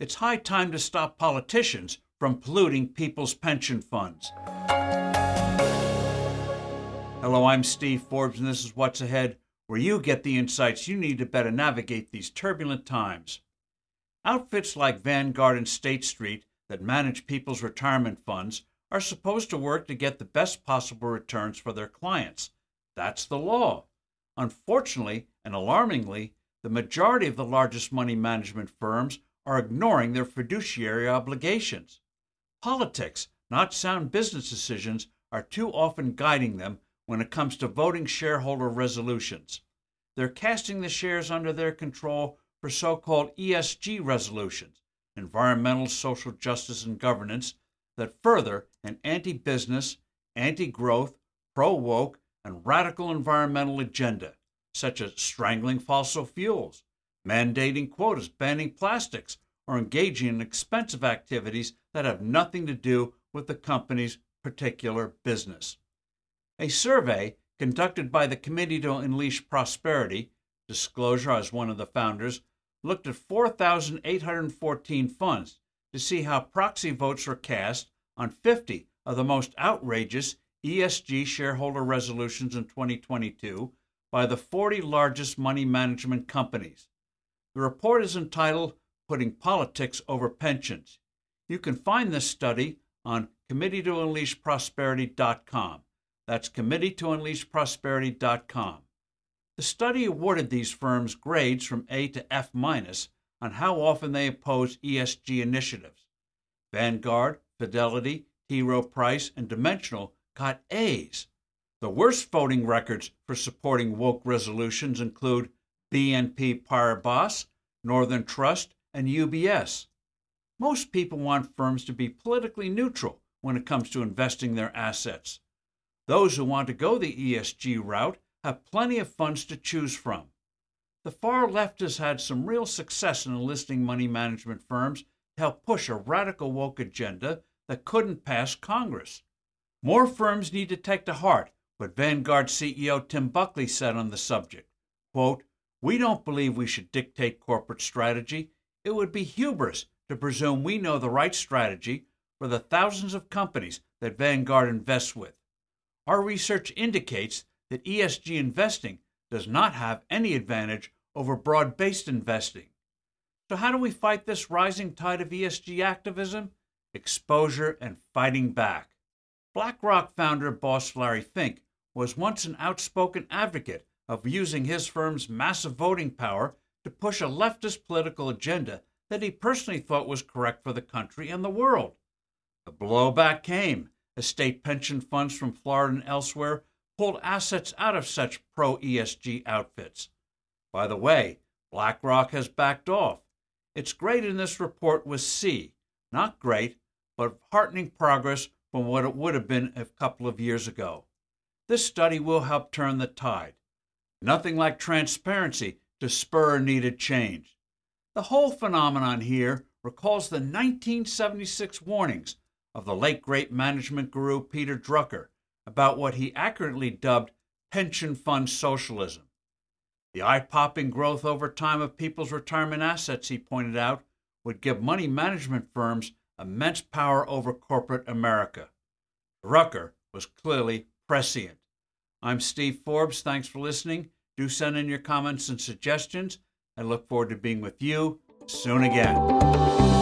It's high time to stop politicians from polluting people's pension funds. Hello, I'm Steve Forbes, and this is What's Ahead, where you get the insights you need to better navigate these turbulent times. Outfits like Vanguard and State Street that manage people's retirement funds are supposed to work to get the best possible returns for their clients. That's the law. Unfortunately and alarmingly, the majority of the largest money management firms are ignoring their fiduciary obligations. Politics, not sound business decisions, are too often guiding them when it comes to voting shareholder resolutions. They're casting the shares under their control for so called ESG resolutions, environmental, social justice, and governance, that further an anti business, anti growth, pro woke, and radical environmental agenda, such as strangling fossil fuels, mandating quotas, banning plastics, or engaging in expensive activities that have nothing to do with the company's particular business. A survey conducted by the Committee to Unleash Prosperity, Disclosure as one of the founders, looked at 4,814 funds to see how proxy votes were cast on 50 of the most outrageous ESG shareholder resolutions in 2022 by the 40 largest money management companies. The report is entitled Putting Politics Over Pensions. You can find this study on committeetounleashprosperity.com. That's committeetounleashprosperity.com. The study awarded these firms grades from A to F minus on how often they oppose ESG initiatives. Vanguard, Fidelity, T. Rowe Price, and Dimensional got A's. The worst voting records for supporting woke resolutions include BNP Paribas, Northern Trust, and UBS. Most people want firms to be politically neutral when it comes to investing their assets. Those who want to go the ESG route have plenty of funds to choose from. The far left has had some real success in enlisting money management firms to help push a radical woke agenda that couldn't pass Congress. More firms need to take to heart what Vanguard CEO Tim Buckley said on the subject. Quote, We don't believe we should dictate corporate strategy. It would be hubris to presume we know the right strategy for the thousands of companies that Vanguard invests with. Our research indicates that ESG investing does not have any advantage over broad based investing. So, how do we fight this rising tide of ESG activism? Exposure and fighting back. BlackRock founder boss Larry Fink was once an outspoken advocate of using his firm's massive voting power to push a leftist political agenda that he personally thought was correct for the country and the world. The blowback came as state pension funds from Florida and elsewhere pulled assets out of such pro ESG outfits. By the way, BlackRock has backed off. Its grade in this report was C, not great, but heartening progress from what it would have been a couple of years ago. This study will help turn the tide. Nothing like transparency to spur needed change. The whole phenomenon here recalls the 1976 warnings of the late great management guru Peter Drucker about what he accurately dubbed pension fund socialism. The eye popping growth over time of people's retirement assets, he pointed out, would give money management firms immense power over corporate America. Drucker was clearly prescient. I'm Steve Forbes. Thanks for listening. Do send in your comments and suggestions. I look forward to being with you soon again.